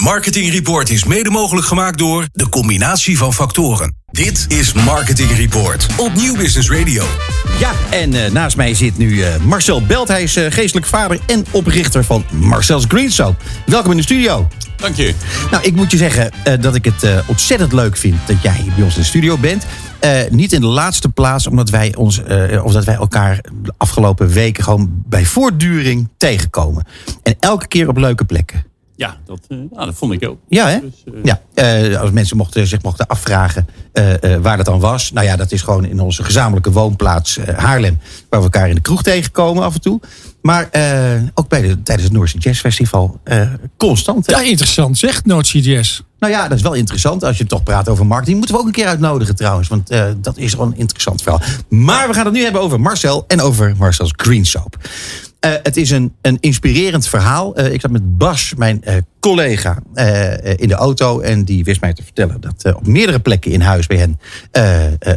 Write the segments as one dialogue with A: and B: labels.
A: Marketing Report is mede mogelijk gemaakt door de combinatie van factoren. Dit is Marketing Report op Nieuw Business Radio.
B: Ja, en uh, naast mij zit nu uh, Marcel Belt. Hij is uh, geestelijk vader en oprichter van Marcel's Green Soap. Welkom in de studio.
C: Dank je.
B: Nou, ik moet je zeggen dat ik het ontzettend leuk vind dat jij hier bij ons in de studio bent. niet in de laatste plaats, omdat wij, ons, of dat wij elkaar de afgelopen weken gewoon bij voortduring tegenkomen. En elke keer op leuke plekken.
C: Ja, dat, uh, nou, dat vond ik ook.
B: Ja, hè? Dus, uh, ja. Uh, als mensen mochten, zich mochten afvragen waar dat dan was. Nou ja, dat is gewoon in onze gezamenlijke woonplaats Haarlem. Waar we elkaar in de kroeg tegenkomen af en toe. Maar ook bij de, tijdens het Noordse Jazz Festival constant.
D: Ja, interessant zegt Noordse Jazz.
B: Nou ja, dat is wel interessant als je toch praat over marketing. Moeten we ook een keer uitnodigen trouwens. Want dat is gewoon een interessant verhaal. Maar we gaan het nu hebben over Marcel en over Marcel's Green Soap. Uh, het is een, een inspirerend verhaal. Uh, ik zat met Bas, mijn uh, collega, in de auto. En die wist mij te vertellen dat op meerdere plekken in huis bij hen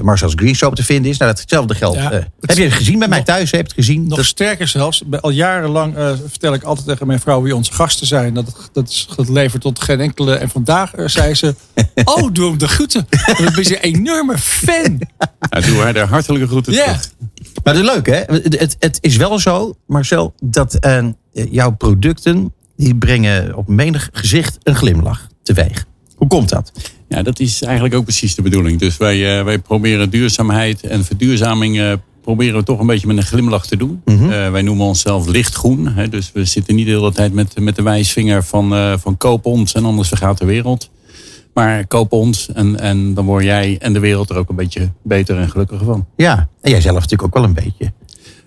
B: Marcel's Green Soap te vinden is. Nou, datzelfde geldt. Ja, heb je het gezien bij mij thuis? Heb je het gezien?
D: Nog
B: dat...
D: sterker zelfs. Al jarenlang vertel ik altijd tegen mijn vrouw wie onze gasten zijn. Dat, dat, dat levert tot geen enkele. En vandaag zei ze: Oh, doe hem de groeten. Ik ben een enorme fan.
C: Nou, doe haar de hartelijke groeten.
D: Ja.
B: Maar dat is leuk, hè? Het, het is wel zo, Marcel, dat uh, jouw producten... die brengen op menig gezicht een glimlach teweeg. Hoe komt dat?
C: Ja, dat is eigenlijk ook precies de bedoeling. Dus wij, uh, wij proberen duurzaamheid en verduurzaming... Uh, proberen we toch een beetje met een glimlach te doen. Mm -hmm. wij noemen onszelf lichtgroen. Hè, dus we zitten niet de hele tijd met, met de wijsvinger van, van koop ons en anders vergaat de wereld. Maar koop ons en, en dan word jij en de wereld er ook een beetje beter en gelukkiger van.
B: Ja, en jij zelf natuurlijk ook wel een beetje.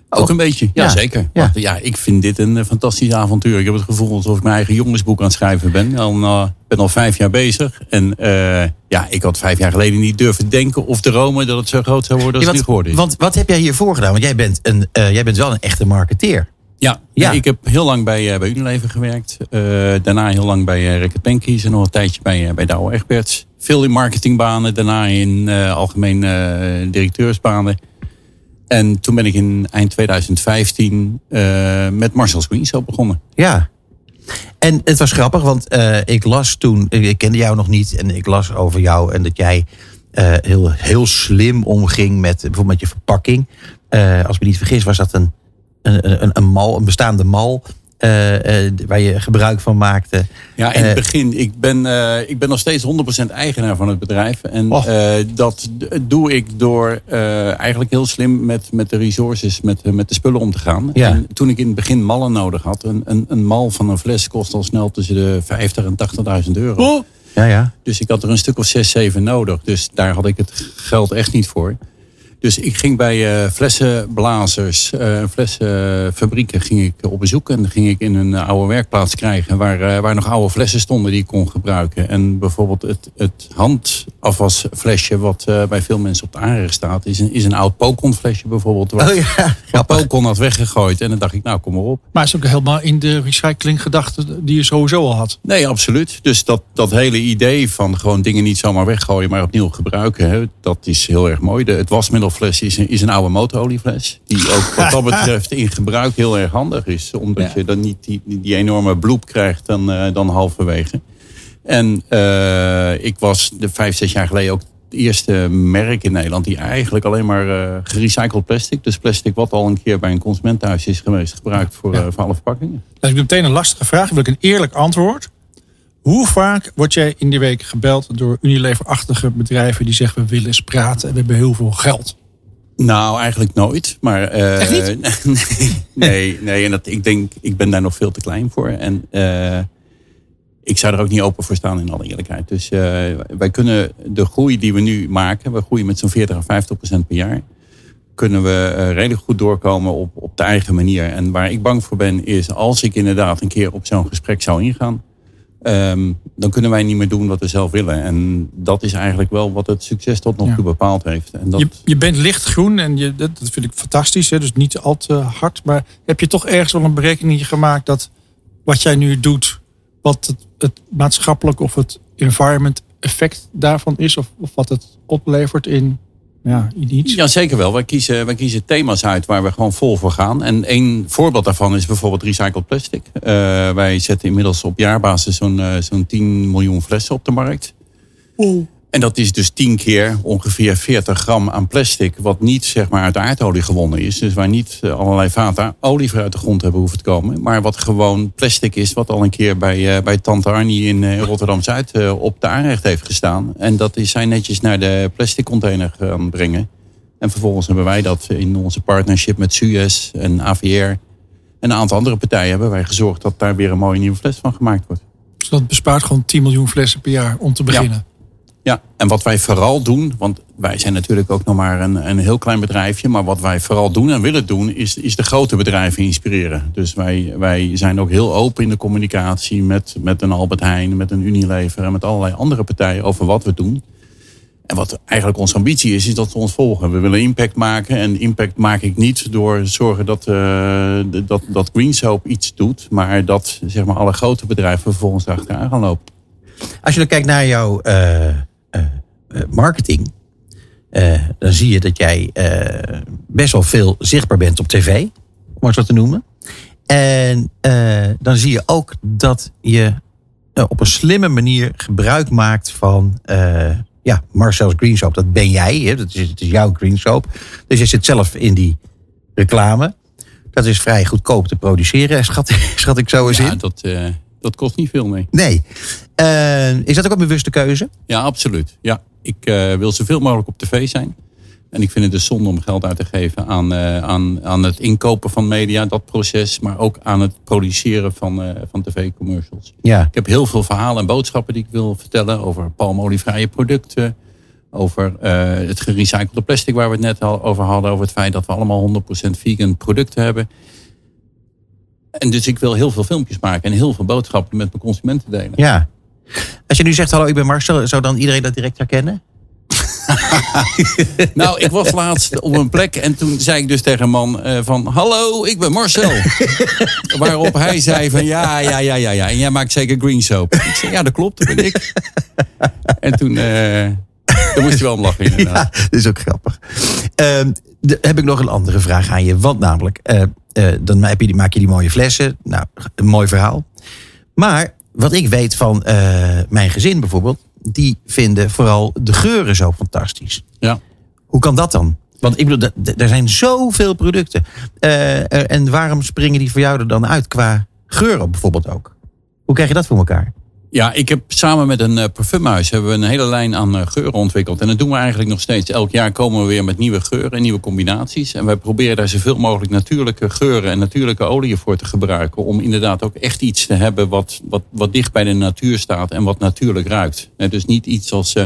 C: Ook een beetje, ja, ja. zeker. Ja. Want, ja, ik vind dit een fantastisch avontuur. Ik heb het gevoel alsof ik mijn eigen jongensboek aan het schrijven ben. Ik uh, ben al vijf jaar bezig. En uh, ja, ik had vijf jaar geleden niet durven denken of dromen dat het zo groot zou worden als
B: ja,
C: het nu geworden is.
B: Want wat heb jij hiervoor gedaan? Want jij bent, een, uh, jij bent wel een echte marketeer.
C: Ja, ja. ik heb heel lang bij, uh, bij Unilever gewerkt. Uh, daarna heel lang bij uh, Reckitt Benkies en nog een tijdje bij, bij Douwe Egberts. Veel in marketingbanen, daarna in algemeen directeursbanen. En toen ben ik in eind 2015 met Marcel's Soap begonnen.
B: Ja, en het was grappig, want ik las toen, ik kende jou nog niet en ik las over jou en dat jij heel, heel slim omging met bijvoorbeeld met je verpakking. als ik me niet vergis was dat een een, een, een mal, een bestaande mal. Uh, uh, waar je gebruik van maakte.
C: Ja, in het begin. Ik ben, uh, ik ben nog steeds 100% eigenaar van het bedrijf. En oh. dat doe ik door eigenlijk heel slim met, met de resources, met, met de spullen om te gaan.
B: Ja.
C: En toen ik in het begin mallen nodig had. Een, een, een mal van een fles kost al snel tussen de 50 en 80.000 euro.
B: Oh. Ja, ja.
C: Dus ik had er een stuk of 6, 7 nodig. Dus daar had ik het geld echt niet voor. Dus ik ging bij uh, flessenblazers, uh, flessenfabrieken ging ik op bezoek. En dan ging ik in een oude werkplaats krijgen waar, uh, waar nog oude flessen stonden die ik kon gebruiken. En bijvoorbeeld het, het handafwasflesje wat bij veel mensen op de aanrecht staat, is een, is een oud Pokon flesje bijvoorbeeld. Waar,
B: oh ja,
C: waar had weggegooid. En dan dacht ik, nou kom maar op.
D: Maar is ook helemaal in de recycling gedachte die je sowieso al had.
C: Nee, absoluut. Dus dat, dat hele idee van gewoon dingen niet zomaar weggooien, maar opnieuw gebruiken. Hè, dat is heel erg mooi. De, het wasmiddel fles is een, is een oude motoroliefles. Die ook wat dat betreft in gebruik heel erg handig is. Omdat ja. je dan niet die, die enorme bloep krijgt dan, uh, dan halverwege. En uh, ik was de vijf, zes jaar geleden ook het eerste merk in Nederland... die eigenlijk alleen maar uh, gerecycled plastic... dus plastic wat al een keer bij een consument thuis is geweest... gebruikt voor, ja. voor alle verpakkingen.
D: Dat is meteen een lastige vraag. Wil ik een eerlijk antwoord. Hoe vaak word jij in die week gebeld door Unilever-achtige bedrijven die zeggen we willen eens praten en we hebben heel veel geld?
C: Nou, eigenlijk nooit. Maar,
D: uh, Echt niet?
C: nee, nee, nee, en dat, ik denk, ik ben daar nog veel te klein voor. En uh, ik zou er ook niet open voor staan in alle eerlijkheid. Dus uh, wij kunnen de groei die we nu maken, we groeien met zo'n 40 à 50 procent per jaar. Kunnen we redelijk goed doorkomen op, op de eigen manier. En waar ik bang voor ben, is als ik inderdaad een keer op zo'n gesprek zou ingaan Um, dan kunnen wij niet meer doen wat we zelf willen. En dat is eigenlijk wel wat het succes tot nog toe bepaald heeft. En dat...
D: je, je bent lichtgroen en je, dat, dat vind ik fantastisch. Hè? Dus niet al te hard. Maar heb je toch ergens wel een berekening gemaakt dat wat jij nu doet, wat het, het maatschappelijk of het environment effect daarvan is? Of, of wat het oplevert in ja, iets.
C: Ja, zeker wel. Wij kiezen, wij kiezen thema's uit waar we gewoon vol voor gaan. En één voorbeeld daarvan is bijvoorbeeld recycled plastic. Uh, wij zetten inmiddels op jaarbasis zo'n uh, zo'n 10 miljoen flessen op de markt. En dat is dus 10 keer ongeveer 40 gram aan plastic, wat niet zeg maar, uit aardolie gewonnen is. Dus waar niet uh, allerlei vaten olie uit de grond hebben hoeven te komen. Maar wat gewoon plastic is, wat al een keer bij, bij Tante Arnie in Rotterdam Zuid op de aanrecht heeft gestaan. En dat is zij netjes naar de plastic container gaan brengen. En vervolgens hebben wij dat in onze partnership met Suez en AVR en een aantal andere partijen hebben wij gezorgd dat daar weer een mooie nieuwe fles van gemaakt wordt.
D: Dus dat bespaart gewoon 10 miljoen flessen per jaar om te beginnen.
C: Ja. Ja, en wat wij vooral doen, want wij zijn natuurlijk ook nog maar een, een heel klein bedrijfje, maar wat wij vooral doen en willen doen, is, is de grote bedrijven inspireren. Dus wij, wij zijn ook heel open in de communicatie met, met een Albert Heijn, met een Unilever en met allerlei andere partijen over wat we doen. En wat eigenlijk onze ambitie is, is dat ze ons volgen. We willen impact maken. En impact maak ik niet door zorgen dat, uh, dat, dat Green Soap iets doet. Maar dat zeg maar, alle grote bedrijven vervolgens achteraan gaan lopen.
B: Als je dan kijkt naar jouw uh, marketing. dan zie je dat jij best wel veel zichtbaar bent op tv. Om maar zo te noemen. En dan zie je ook dat je op een slimme manier gebruik maakt van ja, Marcel's Green Soap, dat ben jij. Hè? Dat is, het is jouw Green Soap. Dus je zit zelf in die reclame. Dat is vrij goedkoop te produceren, schat, schat ik zo eens
C: ja,
B: in.
C: Dat, uh, dat kost niet veel, nee.
B: Nee. Uh, is dat ook een bewuste keuze?
C: Ja, absoluut. Ja, ik uh, wil zoveel mogelijk op tv zijn. En ik vind het dus zonde om geld uit te geven aan, uh, aan, aan het inkopen van media, dat proces. Maar ook aan het produceren van, uh, van tv-commercials.
B: Ja.
C: Ik heb heel veel verhalen en boodschappen die ik wil vertellen over palmolievrije producten. Over uh, het gerecyclede plastic waar we het net al over hadden. Over het feit dat we allemaal 100% vegan producten hebben. En dus ik wil heel veel filmpjes maken en heel veel boodschappen met mijn consumenten delen.
B: Ja. Als je nu zegt, hallo, ik ben Marcel, zou dan iedereen dat direct herkennen?
C: nou, ik was laatst op een plek en toen zei ik dus tegen een man uh, van... Hallo, ik ben Marcel. Waarop hij zei van ja, ja, ja, ja, ja. En jij maakt zeker green soap. Ik zei ja, dat klopt, dat ben ik. En toen, uh, toen moest je wel om lachen inderdaad.
B: Ja, dat is ook grappig. Uh, de, heb ik nog een andere vraag aan je. Want namelijk, uh, dan heb je die, maak je die mooie flessen. Nou, een mooi verhaal. Maar wat ik weet van mijn gezin bijvoorbeeld die vinden vooral de geuren zo fantastisch.
C: Ja.
B: Hoe kan dat dan? Want ik bedoel, er zijn zoveel producten. En waarom springen die voor jou er dan uit qua geuren bijvoorbeeld ook? Hoe krijg je dat voor elkaar?
C: Ja, ik heb samen met een parfumhuis hebben we een hele lijn aan geuren ontwikkeld. En dat doen we eigenlijk nog steeds. Elk jaar komen we weer met nieuwe geuren en nieuwe combinaties. En wij proberen daar zoveel mogelijk natuurlijke geuren en natuurlijke oliën voor te gebruiken. Om inderdaad ook echt iets te hebben wat, wat, wat dicht bij de natuur staat en wat natuurlijk ruikt. Dus niet iets als uh,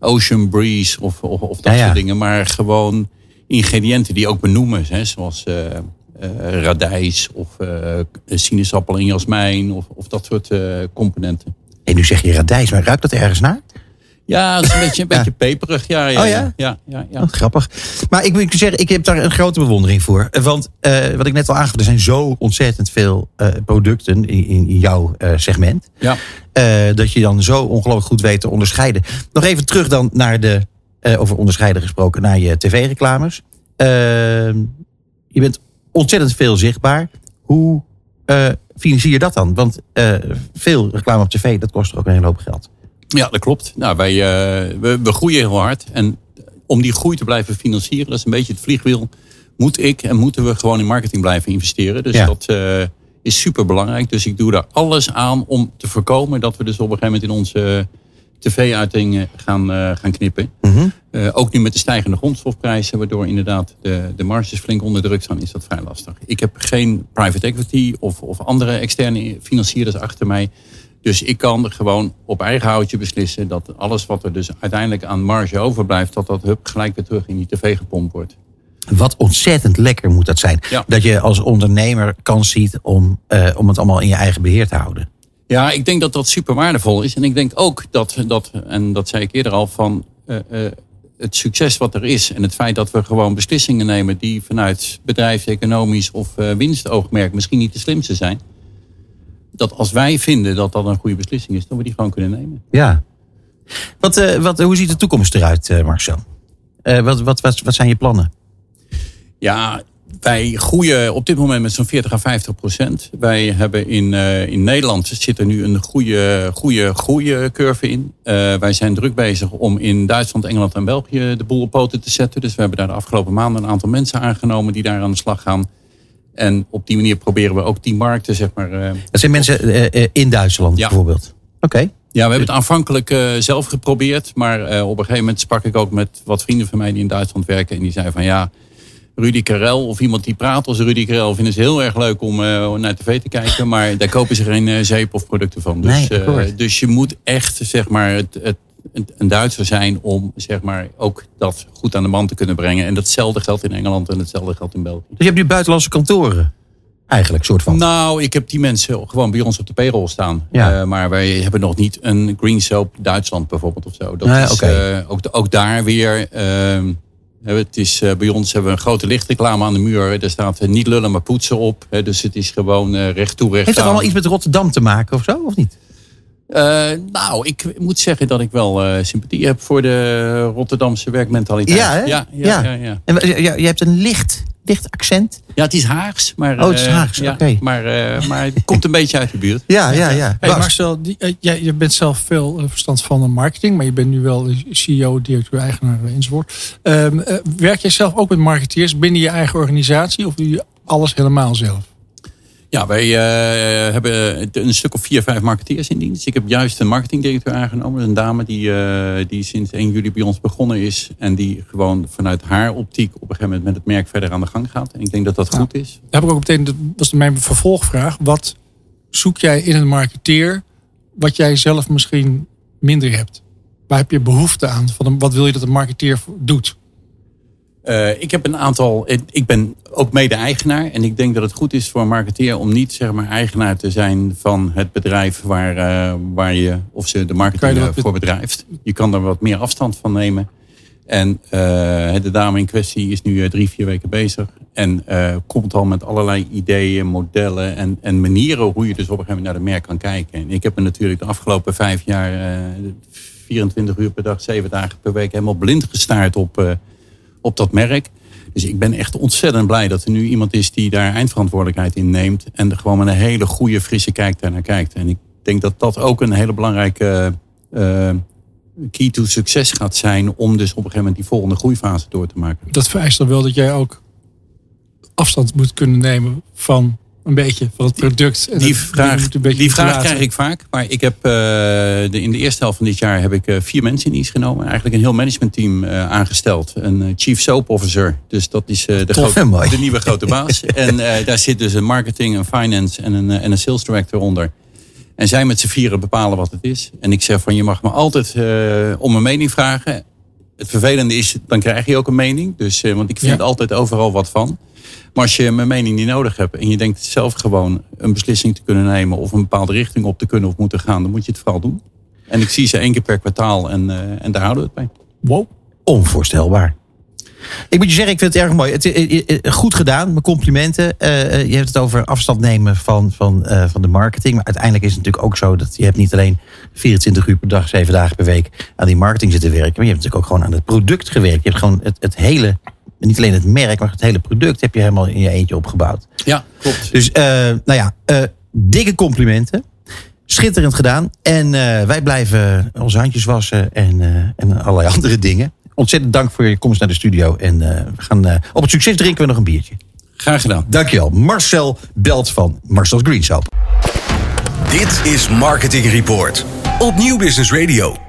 C: Ocean Breeze of, of, of dat
B: ja, ja.
C: soort dingen. Maar gewoon ingrediënten die ook benoemen. Hè, zoals... Uh, uh, radijs of uh, sinaasappel en jasmijn of, of dat soort uh, componenten.
B: En nu zeg je radijs, maar ruikt dat ergens naar?
C: Ja, dat is een beetje, een beetje peperig. Ja, ja,
B: oh ja?
C: ja, ja, ja.
B: Oh, grappig. Maar ik moet zeggen, ik heb daar een grote bewondering voor. Want wat ik net al aangaf, er zijn zo ontzettend veel producten in, in jouw segment.
C: Ja.
B: dat je dan zo ongelooflijk goed weet te onderscheiden. Nog even terug dan naar de, over onderscheiden gesproken, naar je tv-reclames. je bent ontzettend veel zichtbaar. Hoe uh, financier je dat dan? Want uh, veel reclame op tv, dat kost er ook een hele hoop geld.
C: Ja, dat klopt. Nou, wij, uh, we, we groeien heel hard. En om die groei te blijven financieren, dat is een beetje het vliegwiel. Moet ik en moeten we gewoon in marketing blijven investeren. Dus ja. dat is super belangrijk. Dus ik doe daar alles aan om te voorkomen dat we dus op een gegeven moment in onze tv-uitingen gaan, uh, gaan knippen.
B: Mm
C: -hmm. uh, ook nu met de stijgende grondstofprijzen, waardoor inderdaad de, de marges flink onder druk staan, is dat vrij lastig. Ik heb geen private equity of, of andere externe financierders achter mij. Dus ik kan gewoon op eigen houtje beslissen dat alles wat er dus uiteindelijk aan marge overblijft, dat dat hup gelijk weer terug in die tv gepompt wordt.
B: Wat ontzettend lekker moet dat zijn.
C: Ja.
B: Dat je als ondernemer kans ziet om, uh, om het allemaal in je eigen beheer te houden.
C: Ja, ik denk dat dat super waardevol is. En ik denk ook dat, dat en dat zei ik eerder al, van uh, uh, het succes wat er is. En het feit dat we gewoon beslissingen nemen die vanuit bedrijfseconomisch of uh, winstoogmerk misschien niet de slimste zijn. Dat als wij vinden dat dat een goede beslissing is, dat we die gewoon kunnen nemen.
B: Ja. Wat, wat, hoe ziet de toekomst eruit, Marcel? Eh, wat, wat, wat, wat zijn je plannen?
C: Ja, wij groeien op dit moment met zo'n 40 à 50 procent. Wij hebben in, uh, in Nederland zit er nu een goede, goede groeicurve in. Uh, wij zijn druk bezig om in Duitsland, Engeland en België de boel op poten te zetten. Dus we hebben daar de afgelopen maanden een aantal mensen aangenomen die daar aan de slag gaan. En op die manier proberen we ook die markten, zeg maar. Uh,
B: dat zijn mensen in Duitsland
C: ja.
B: bijvoorbeeld? Oké. Okay.
C: Ja, we hebben het aanvankelijk uh, zelf geprobeerd. Maar uh, op een gegeven moment sprak ik ook met wat vrienden van mij die in Duitsland werken. En die zeiden van ja, Rudy Karel of iemand die praat als Rudy Karel vinden ze heel erg leuk om uh, naar tv te kijken. Maar daar kopen ze geen zeep of producten van. Dus,
B: nee,
C: dus je moet echt zeg maar het, het, een Duitser zijn om zeg maar ook dat goed aan de man te kunnen brengen. En datzelfde geldt in Engeland en hetzelfde geldt in België.
B: Dus je hebt nu buitenlandse kantoren? Eigenlijk, soort van.
C: Nou, ik heb die mensen gewoon bij ons op de payroll staan.
B: Ja.
C: Uh, maar wij hebben nog niet een Green Soap Duitsland bijvoorbeeld of zo. Dat is uh, ook, ook daar weer. Uh, het is, uh, bij ons hebben we een grote lichtreclame aan de muur. Er staat uh, niet lullen maar poetsen op. Dus het is gewoon uh, recht toe, recht
B: Heeft dat allemaal iets met Rotterdam te maken of zo, of niet?
C: Uh, nou, ik moet zeggen dat ik wel uh, sympathie heb voor de Rotterdamse werkmentaliteit.
B: Ja, hè?
C: Ja, ja, ja. ja,
B: En je, je hebt een licht, licht accent.
C: Ja, het is Haags. Maar,
B: Oh, het is
C: uh,
B: Haags,
C: ja,
B: oké.
C: Maar, uh, maar het komt een beetje uit de buurt.
B: Ja, ja, ja.
D: Hey. Marcel, die, uh, jij, je bent zelf veel verstand van de marketing, maar je bent nu wel CEO, directeur, eigenaar enzovoort. Um, uh, werk jij zelf ook met marketeers binnen je eigen organisatie of doe je alles helemaal zelf?
C: Ja, wij uh, hebben een stuk of vier, vijf marketeers in dienst. Ik heb juist een marketingdirecteur aangenomen. Een dame die, uh, die sinds 1 juli bij ons begonnen is. En die gewoon vanuit haar optiek op een gegeven moment met het merk verder aan de gang gaat. En ik denk dat dat goed is.
D: Daar heb ik ook meteen, dat was mijn vervolgvraag. Wat zoek jij in een marketeer wat jij zelf misschien minder hebt? Waar heb je behoefte aan? Van een- wat wil je dat een marketeer doet?
C: Uh, ik heb een aantal. Ik ben ook mede-eigenaar. En ik denk dat het goed is voor een marketeer om niet zeg maar, eigenaar te zijn van het bedrijf waar, uh, waar je of ze de marketing voor bedrijft. Je kan er wat meer afstand van nemen. En uh, de dame in kwestie is nu drie, vier weken bezig. En komt al met allerlei ideeën, modellen en, en manieren hoe je dus op een gegeven moment naar de merk kan kijken. En ik heb me natuurlijk de afgelopen vijf jaar uh, 24 uur per dag, zeven dagen per week helemaal blind gestaard op, op dat merk. Dus ik ben echt ontzettend blij dat er nu iemand is die daar eindverantwoordelijkheid in neemt. En er gewoon met een hele goede, frisse kijk daar naar kijkt. En ik denk dat dat ook een hele belangrijke uh, key to succes gaat zijn. Om dus op een gegeven moment die volgende groeifase door te maken.
D: Dat vereist dan wel dat jij ook afstand moet kunnen nemen van een beetje van het product.
C: Die vraag, die vraag krijg ik vaak. Maar ik heb, uh, de, in de eerste helft van dit jaar heb ik uh, vier mensen in dienst genomen. Eigenlijk een heel managementteam uh, aangesteld. Een uh, chief soap officer. Dus dat is uh, de,
B: Tof
C: grote, de nieuwe grote baas. en uh, daar zit dus een marketing, een finance en een, uh, en een sales director onder. En zij met z'n vieren bepalen wat het is. En ik zeg van je mag me altijd uh, om een mening vragen. Het vervelende is, dan krijg je ook een mening. Dus, uh, want ik vind
D: Ja.
C: altijd overal wat van. Maar als je mijn mening niet nodig hebt en je denkt zelf gewoon een beslissing te kunnen nemen of een bepaalde richting op te kunnen of moeten gaan, dan moet je het vooral doen. En ik zie ze één keer per kwartaal en, uh, en daar houden we het bij.
D: Wow.
B: Onvoorstelbaar. Ik moet je zeggen, ik vind het erg mooi. Het, eh, eh, goed gedaan, mijn complimenten. Je hebt het over afstand nemen van, van, van de marketing. Maar uiteindelijk is het natuurlijk ook zo dat je hebt niet alleen 24 uur per dag, 7 dagen per week aan die marketing zitten werken. Maar je hebt natuurlijk ook gewoon aan het product gewerkt. Je hebt gewoon het, het hele, niet alleen het merk, maar het hele product heb je helemaal in je eentje opgebouwd.
C: Ja, klopt.
B: Dus, uh, nou ja, uh, dikke complimenten. Schitterend gedaan. En uh, wij blijven onze handjes wassen en, en allerlei andere dingen. Ontzettend dank voor je komst naar de studio. En we gaan op het succes drinken we nog een biertje.
C: Graag gedaan.
B: Dankjewel. Marcel Belt van Marcel's Green Soap.
A: Dit is Marketing Report op Nieuw Business Radio.